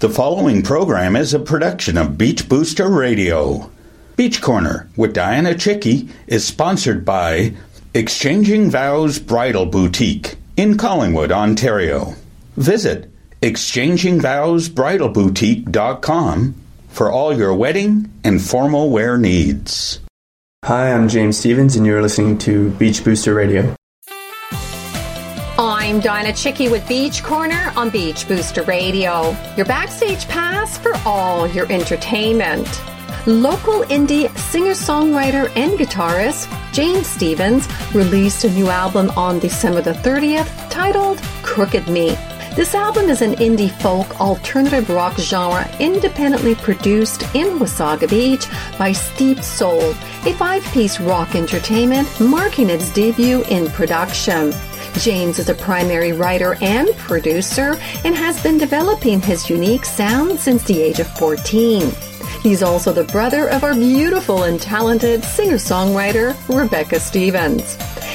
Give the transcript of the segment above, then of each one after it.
The following program is a production of Beach Booster Radio. Beach Corner with Dianna Chycki is sponsored by Exchanging Vows Bridal Boutique in Collingwood, Ontario. Visit exchangingvowsbridalboutique.com for all your wedding and formal wear needs. Hi, I'm James Stephens, and you're listening to Beach Booster Radio. I'm Dianna Chycki with Beach Corner on Beach Booster Radio, your backstage pass for all your entertainment. Local indie singer songwriter and guitarist James Stephens released a new album on December the 30th titled Crooked Me. This album is an indie folk alternative rock genre independently produced in Wasaga Beach by Steepsol, a five piece rock entertainment marking its debut in production. James is a primary writer and producer and has been developing his unique sound since the age of 14. He's also the brother of our beautiful and talented singer-songwriter Rebecca Stephens.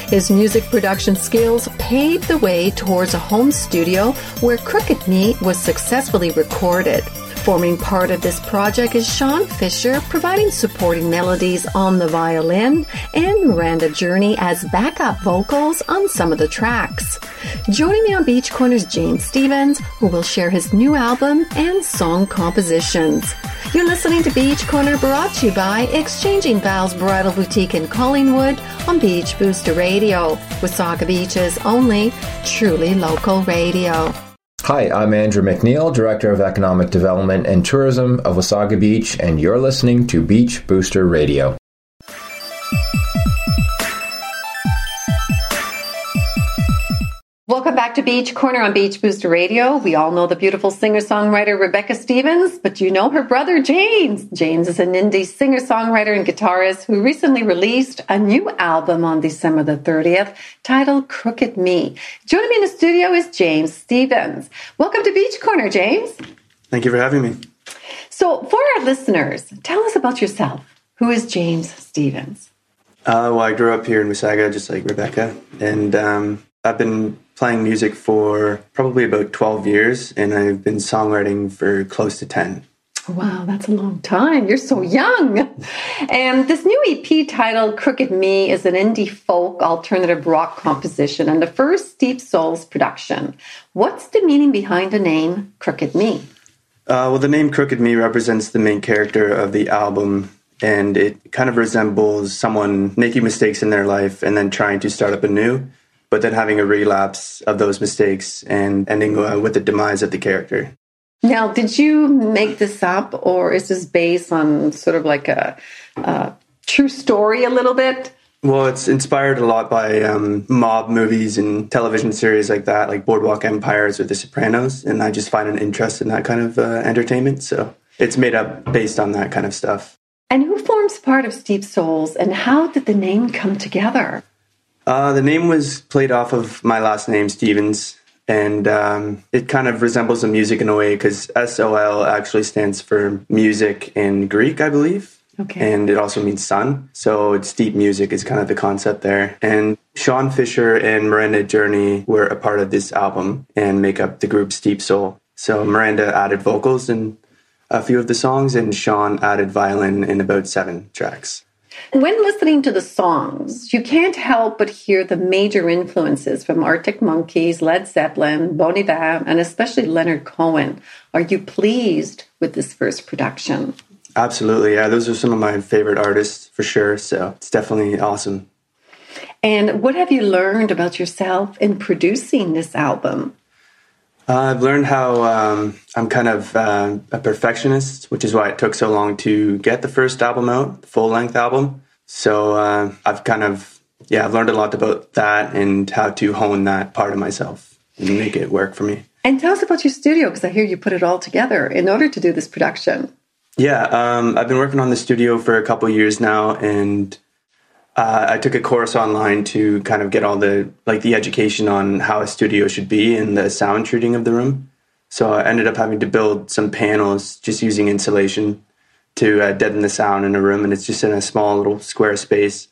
His music production skills paved the way towards a home studio where Crooked Me was successfully recorded. Forming part of this project is Shawn Fisher, providing supporting melodies on the violin, and Miranda Journey as backup vocals on some of the tracks. Joining me on Beach Corner's James Stephens, who will share his new album and song compositions. You're listening to Beach Corner brought to you by Exchanging Vows Bridal Boutique in Collingwood on Beach Booster Radio, Wasaga Beach's only truly local radio. Hi, I'm Andrew McNeil, Director of Economic Development and Tourism of Wasaga Beach, and you're listening to Beach Booster Radio. Welcome back to Beach Corner on Beach Booster Radio. We all know the beautiful singer songwriter Rebecca Stephens, but you know her brother James. James is an indie singer songwriter and guitarist who recently released a new album on December the 30th titled Crooked Me. Joining me in the studio is James Stephens. Welcome to Beach Corner, James. Thank you for having me. So, for our listeners, tell us about yourself. Who is James Stephens? Uh, well, I grew up here in Wasaga, just like Rebecca, and um, I've been playing music for probably about 12 years, and I've been songwriting for close to 10. Wow, that's a long time. You're so young. And this new EP titled Crooked Me is an indie folk alternative rock composition and the first Steepsol's production. What's the meaning behind the name Crooked Me? Uh, well, the name Crooked Me represents the main character of the album, and it kind of resembles someone making mistakes in their life and then trying to start up anew but then having a relapse of those mistakes and ending uh, with the demise of the character. Now, did you make this up, or is this based on sort of like a, a true story a little bit? Well, it's inspired a lot by um, mob movies and television series like that, like Boardwalk Empires or The Sopranos, and I just find an interest in that kind of uh, entertainment. So it's made up based on that kind of stuff. And who forms part of Steepsols, and how did the name come together? Uh, the name was played off of my last name, Stephens, and um, it kind of resembles the music in a way because SOL actually stands for music in Greek, I believe. Okay. And it also means sun. So it's deep music is kind of the concept there. And Shawn Fisher and Miranda Journey were a part of this album and make up the group Steepsol. So Miranda added vocals in a few of the songs, and Shawn added violin in about seven tracks. When listening to the songs, you can't help but hear the major influences from Arctic Monkeys, Led Zeppelin, Bon Iver, and especially Leonard Cohen. Are you pleased with this first production? Absolutely, yeah. Those are some of my favorite artists for sure. So it's definitely awesome. And what have you learned about yourself in producing this album? Uh, I've learned how um, I'm kind of uh, a perfectionist, which is why it took so long to get the first album out, the full length album. So uh, I've kind of, yeah, I've learned a lot about that and how to hone that part of myself and make it work for me. And tell us about your studio, because I hear you put it all together in order to do this production. Yeah, um, I've been working on the studio for a couple years now, and uh, I took a course online to kind of get all the like the education on how a studio should be and the sound treating of the room. So I ended up having to build some panels just using insulation to uh, deaden the sound in a room, and it's just in a small little square space.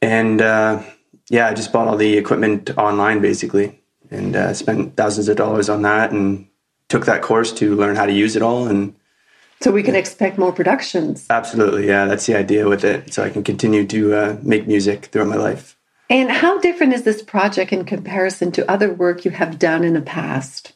And uh, yeah, I just bought all the equipment online basically, and uh, spent thousands of dollars on that, and took that course to learn how to use it all and so we can expect more productions. Absolutely, yeah. That's the idea with it. So I can continue to uh, make music throughout my life. And how different is this project in comparison to other work you have done in the past?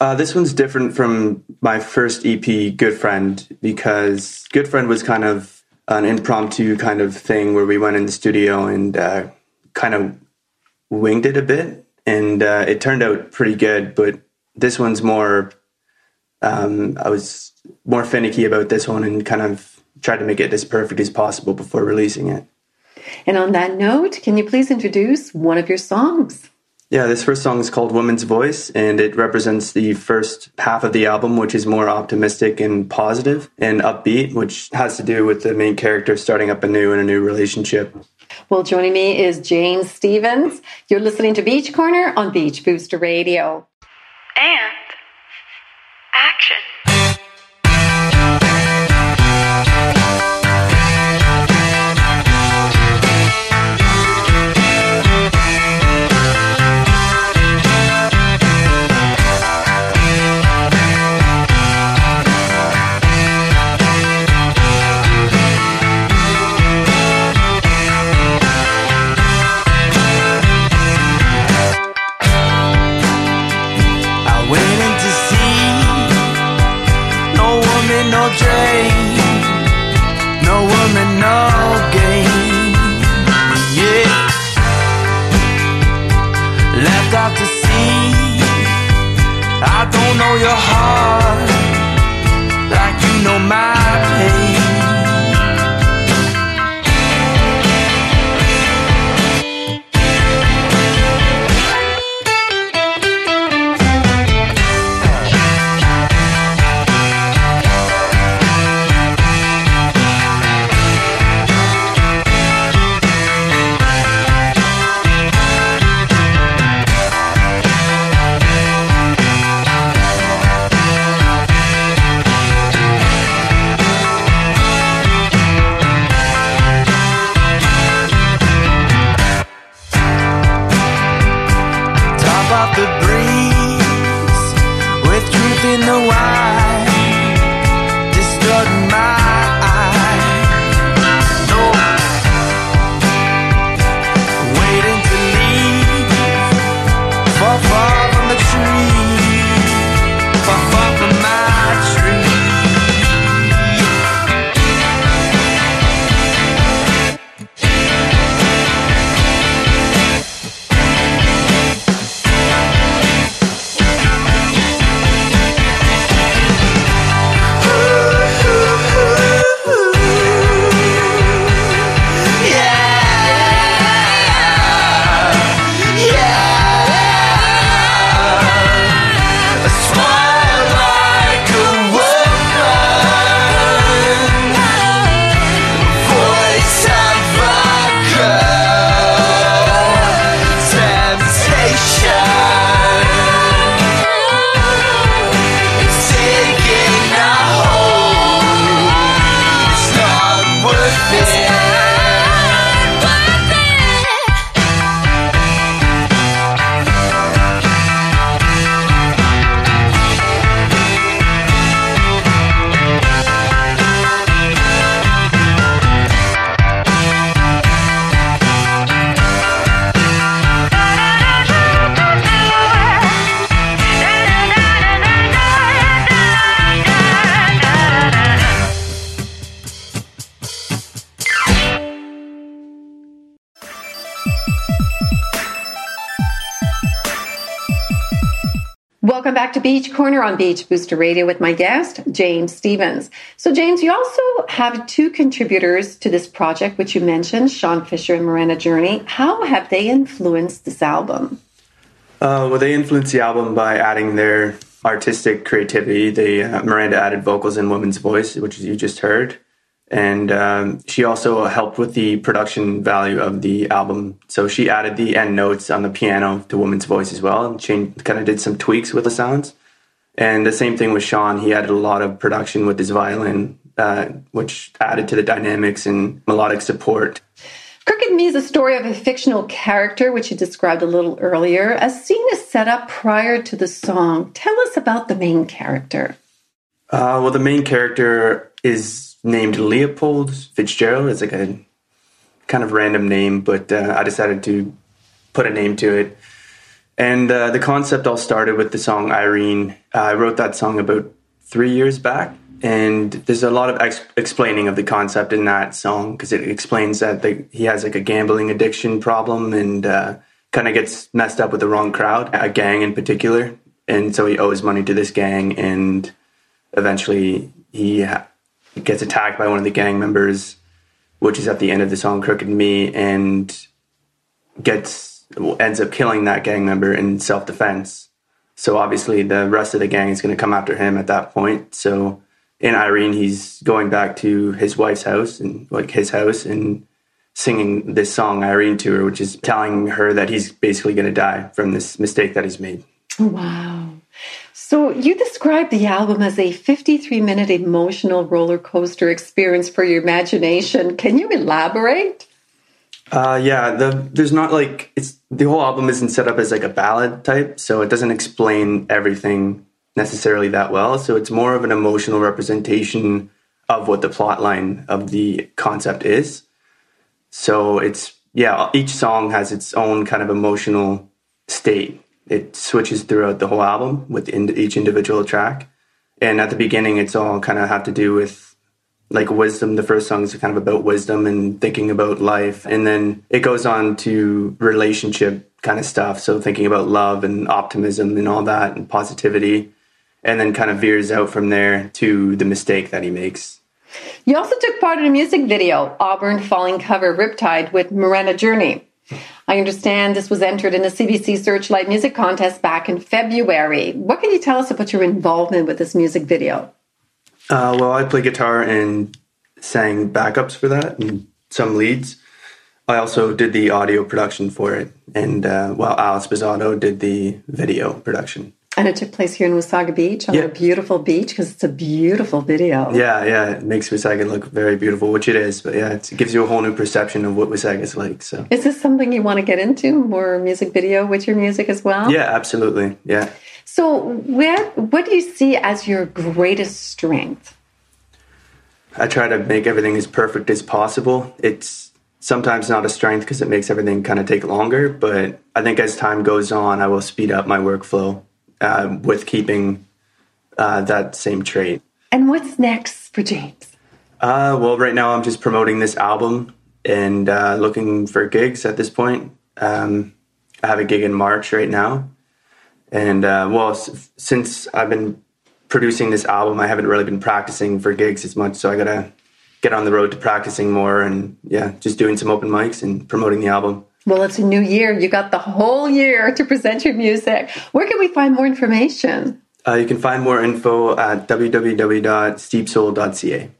Uh, this one's different from my first EP, Good Friend, because Good Friend was kind of an impromptu kind of thing where we went in the studio and uh, kind of winged it a bit. And uh, it turned out pretty good. But this one's more, um, I was more finicky about this one and kind of tried to make it as perfect as possible before releasing it. And on that note, can you please introduce one of your songs? Yeah, this first song is called Woman's Voice, and it represents the first half of the album, which is more optimistic and positive and upbeat, which has to do with the main character starting up anew in a new relationship. Well, joining me is James Stephens. You're listening to Beach Corner on Beach Booster Radio. And action. Welcome back to Beach Corner on Beach Booster Radio with my guest, James Stephens. So, James, you also have two contributors to this project, which you mentioned, Shawn Fisher and Miranda Journey. How have they influenced this album? Uh, well, they influenced the album by adding their artistic creativity. They uh, Miranda added vocals and woman's voice, which you just heard and um, she also helped with the production value of the album. So she added the end notes on the piano to Woman's Voice as well, and changed, kind of did some tweaks with the sounds. And the same thing with Shawn; he added a lot of production with his violin, uh, which added to the dynamics and melodic support. Crooked Me is a story of a fictional character, which you described a little earlier. A scene is set up prior to the song. Tell us about the main character. Uh, well, the main character is named Leopold Fitzgerald. It's like a kind of random name, but uh, I decided to put a name to it. And uh, the concept all started with the song Irene. I wrote that song about three years back. And there's a lot of ex- explaining of the concept in that song because it explains that the, he has like a gambling addiction problem and uh, kind of gets messed up with the wrong crowd, a gang in particular. And so he owes money to this gang and eventually he ha- gets attacked by one of the gang members, which is at the end of the song "Crooked Me," and gets ends up killing that gang member in self defense. So obviously, the rest of the gang is going to come after him at that point. So in Irene, he's going back to his wife's house and like his house and singing this song Irene to her, which is telling her that he's basically going to die from this mistake that he's made. Oh, wow. So you described the album as a 53 minute emotional roller coaster experience for your imagination. Can you elaborate? Uh, yeah, the, there's not like it's the whole album isn't set up as like a ballad type, so it doesn't explain everything necessarily that well. So it's more of an emotional representation of what the plot line of the concept is. So it's yeah, each song has its own kind of emotional state it switches throughout the whole album with each individual track. And at the beginning, it's all kind of have to do with like wisdom. The first song is kind of about wisdom and thinking about life. And then it goes on to relationship kind of stuff. So thinking about love and optimism and all that and positivity. And then kind of veers out from there to the mistake that he makes. You also took part in a music video, Auburn Falling Cover Riptide with Miranda Journey. I understand this was entered in the CBC Searchlight Music Contest back in February. What can you tell us about your involvement with this music video? Uh, well, I play guitar and sang backups for that and some leads. I also did the audio production for it, and uh, well, Alice Bizzotto did the video production. And it took place here in Wasaga Beach on yeah. a beautiful beach because it's a beautiful video. Yeah, yeah, it makes Wasaga look very beautiful, which it is. But yeah, it gives you a whole new perception of what Wasaga is like. So, is this something you want to get into more music video with your music as well? Yeah, absolutely. Yeah. So, where what do you see as your greatest strength? I try to make everything as perfect as possible. It's sometimes not a strength because it makes everything kind of take longer, but I think as time goes on, I will speed up my workflow uh, with keeping uh, that same trait. And what's next for James? Uh, well, right now I'm just promoting this album and uh, looking for gigs at this point. Um, I have a gig in March right now. And uh, well, s- since I've been producing this album, I haven't really been practicing for gigs as much. So I got to get on the road to practicing more and yeah, just doing some open mics and promoting the album. Well, it's a new year. You got the whole year to present your music. Where can we find more information? Uh, you can find more info at www.steepsol.ca.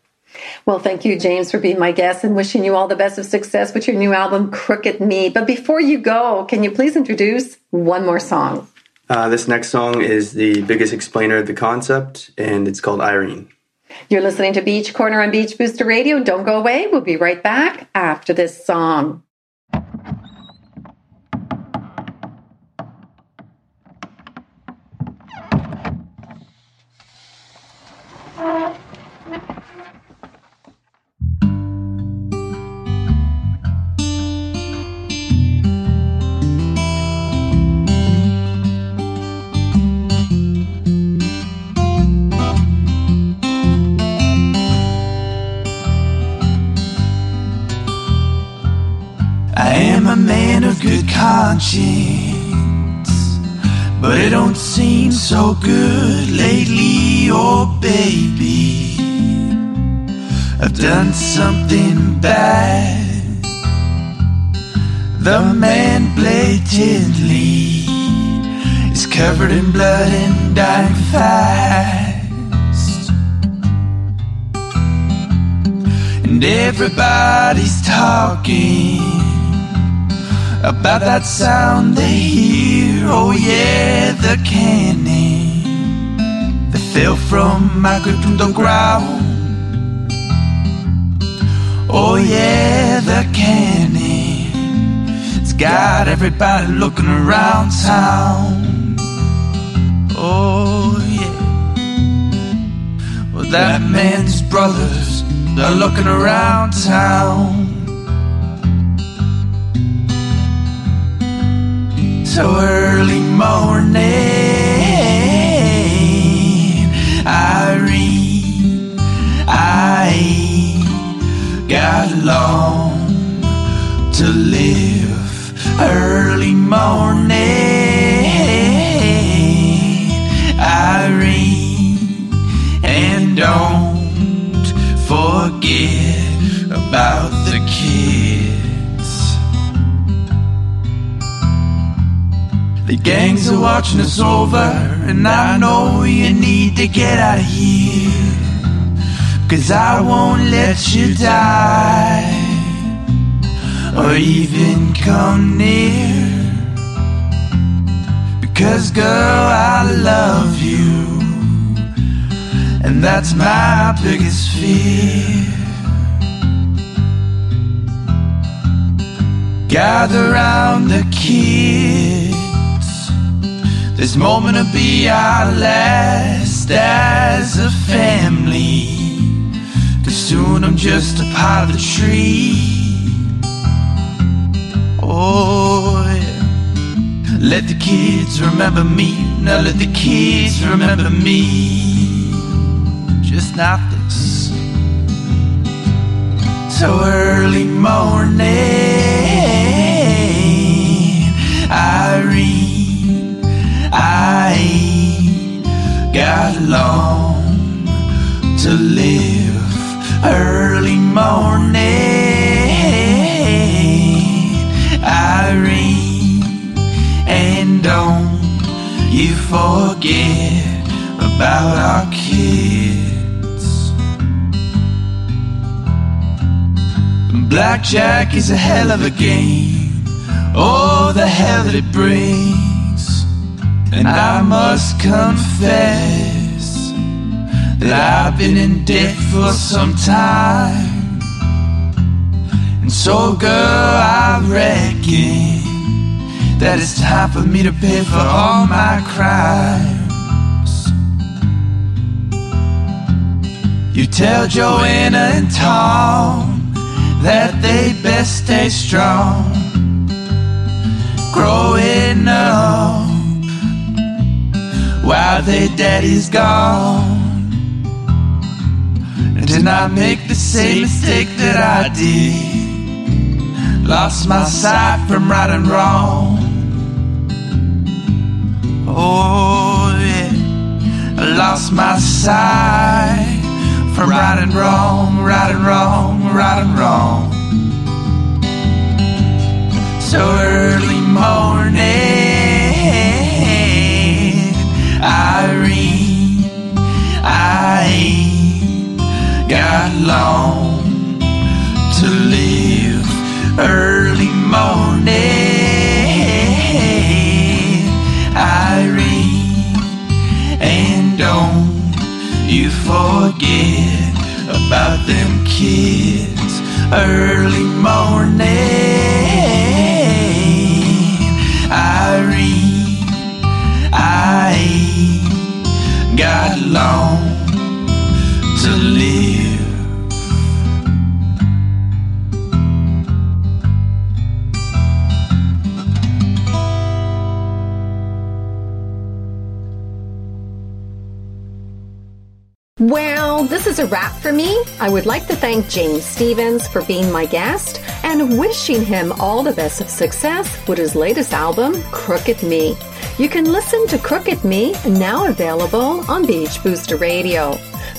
Well, thank you, James, for being my guest and wishing you all the best of success with your new album, Crooked Me. But before you go, can you please introduce one more song? Uh, this next song is the biggest explainer of the concept, and it's called Irene. You're listening to Beach Corner on Beach Booster Radio. Don't go away. We'll be right back after this song. Conscience. But it don't seem so good lately, oh baby. I've done something bad. The man blatantly is covered in blood and dying fast. And everybody's talking about that sound they hear. Oh, yeah, the cannon that fell from my grip to the ground. Oh yeah, the cannon. It's got everybody looking around town. Oh yeah. Well, that man's brothers are looking around town. So early morning, Irene, I got long to live. Early morning, gangs are watching us over, and I know you need to get out of here. Cause I won't let you die, or even come near. Because, girl, I love you, and that's my biggest fear. Gather round the kids. This moment will be our last as a family. Cause soon I'm just a part of the tree. Oh, yeah. Let the kids remember me. Now let the kids remember me. Just not this. So early morning, to live. Early morning, Irene, and don't you forget about our kids. Blackjack is a hell of a game. Oh, the hell that it brings. And I must confess that I've been in debt for some time. And so, girl, I reckon that it's time for me to pay for all my crimes. You tell Joanna and Tom that they best stay strong. Growing up while their daddy's gone. And not make the same mistake that I did. Lost my sight from right and wrong. Oh, yeah. I lost my sight from right and wrong, right and wrong, right and wrong. So early morning, got long to live. Early morning, Irene, and don't you forget about them kids. Early morning, is a wrap for me. I would like to thank James Stephens for being my guest and wishing him all the best of success with his latest album, Crooked Me. You can listen to Crooked Me, now available on Beach Booster Radio.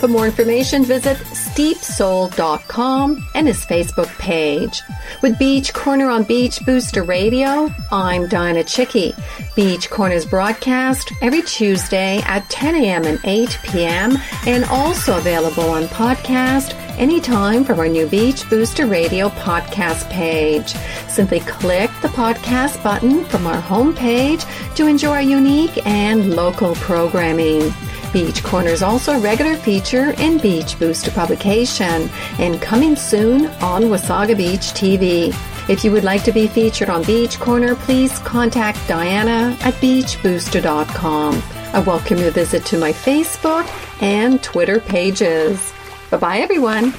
For more information, visit steepsol.com and his Facebook page. With Beach Corner on Beach Booster Radio, I'm Dianna Chycki. Beach Corner's broadcast every Tuesday at 10 a.m. and 8 p.m. and also available on podcast anytime from our new Beach Booster Radio podcast page. Simply click the podcast button from our homepage to enjoy unique and local programming. Beach Corner is also a regular feature in Beach Booster publication and coming soon on Wasaga Beach TV. If you would like to be featured on Beach Corner, please contact Dianna at beachbooster.com. I welcome your visit to my Facebook and Twitter pages. Bye bye, everyone.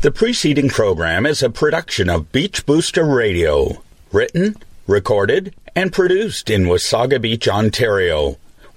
The preceding program is a production of Beach Booster Radio, written, recorded, and produced in Wasaga Beach, Ontario.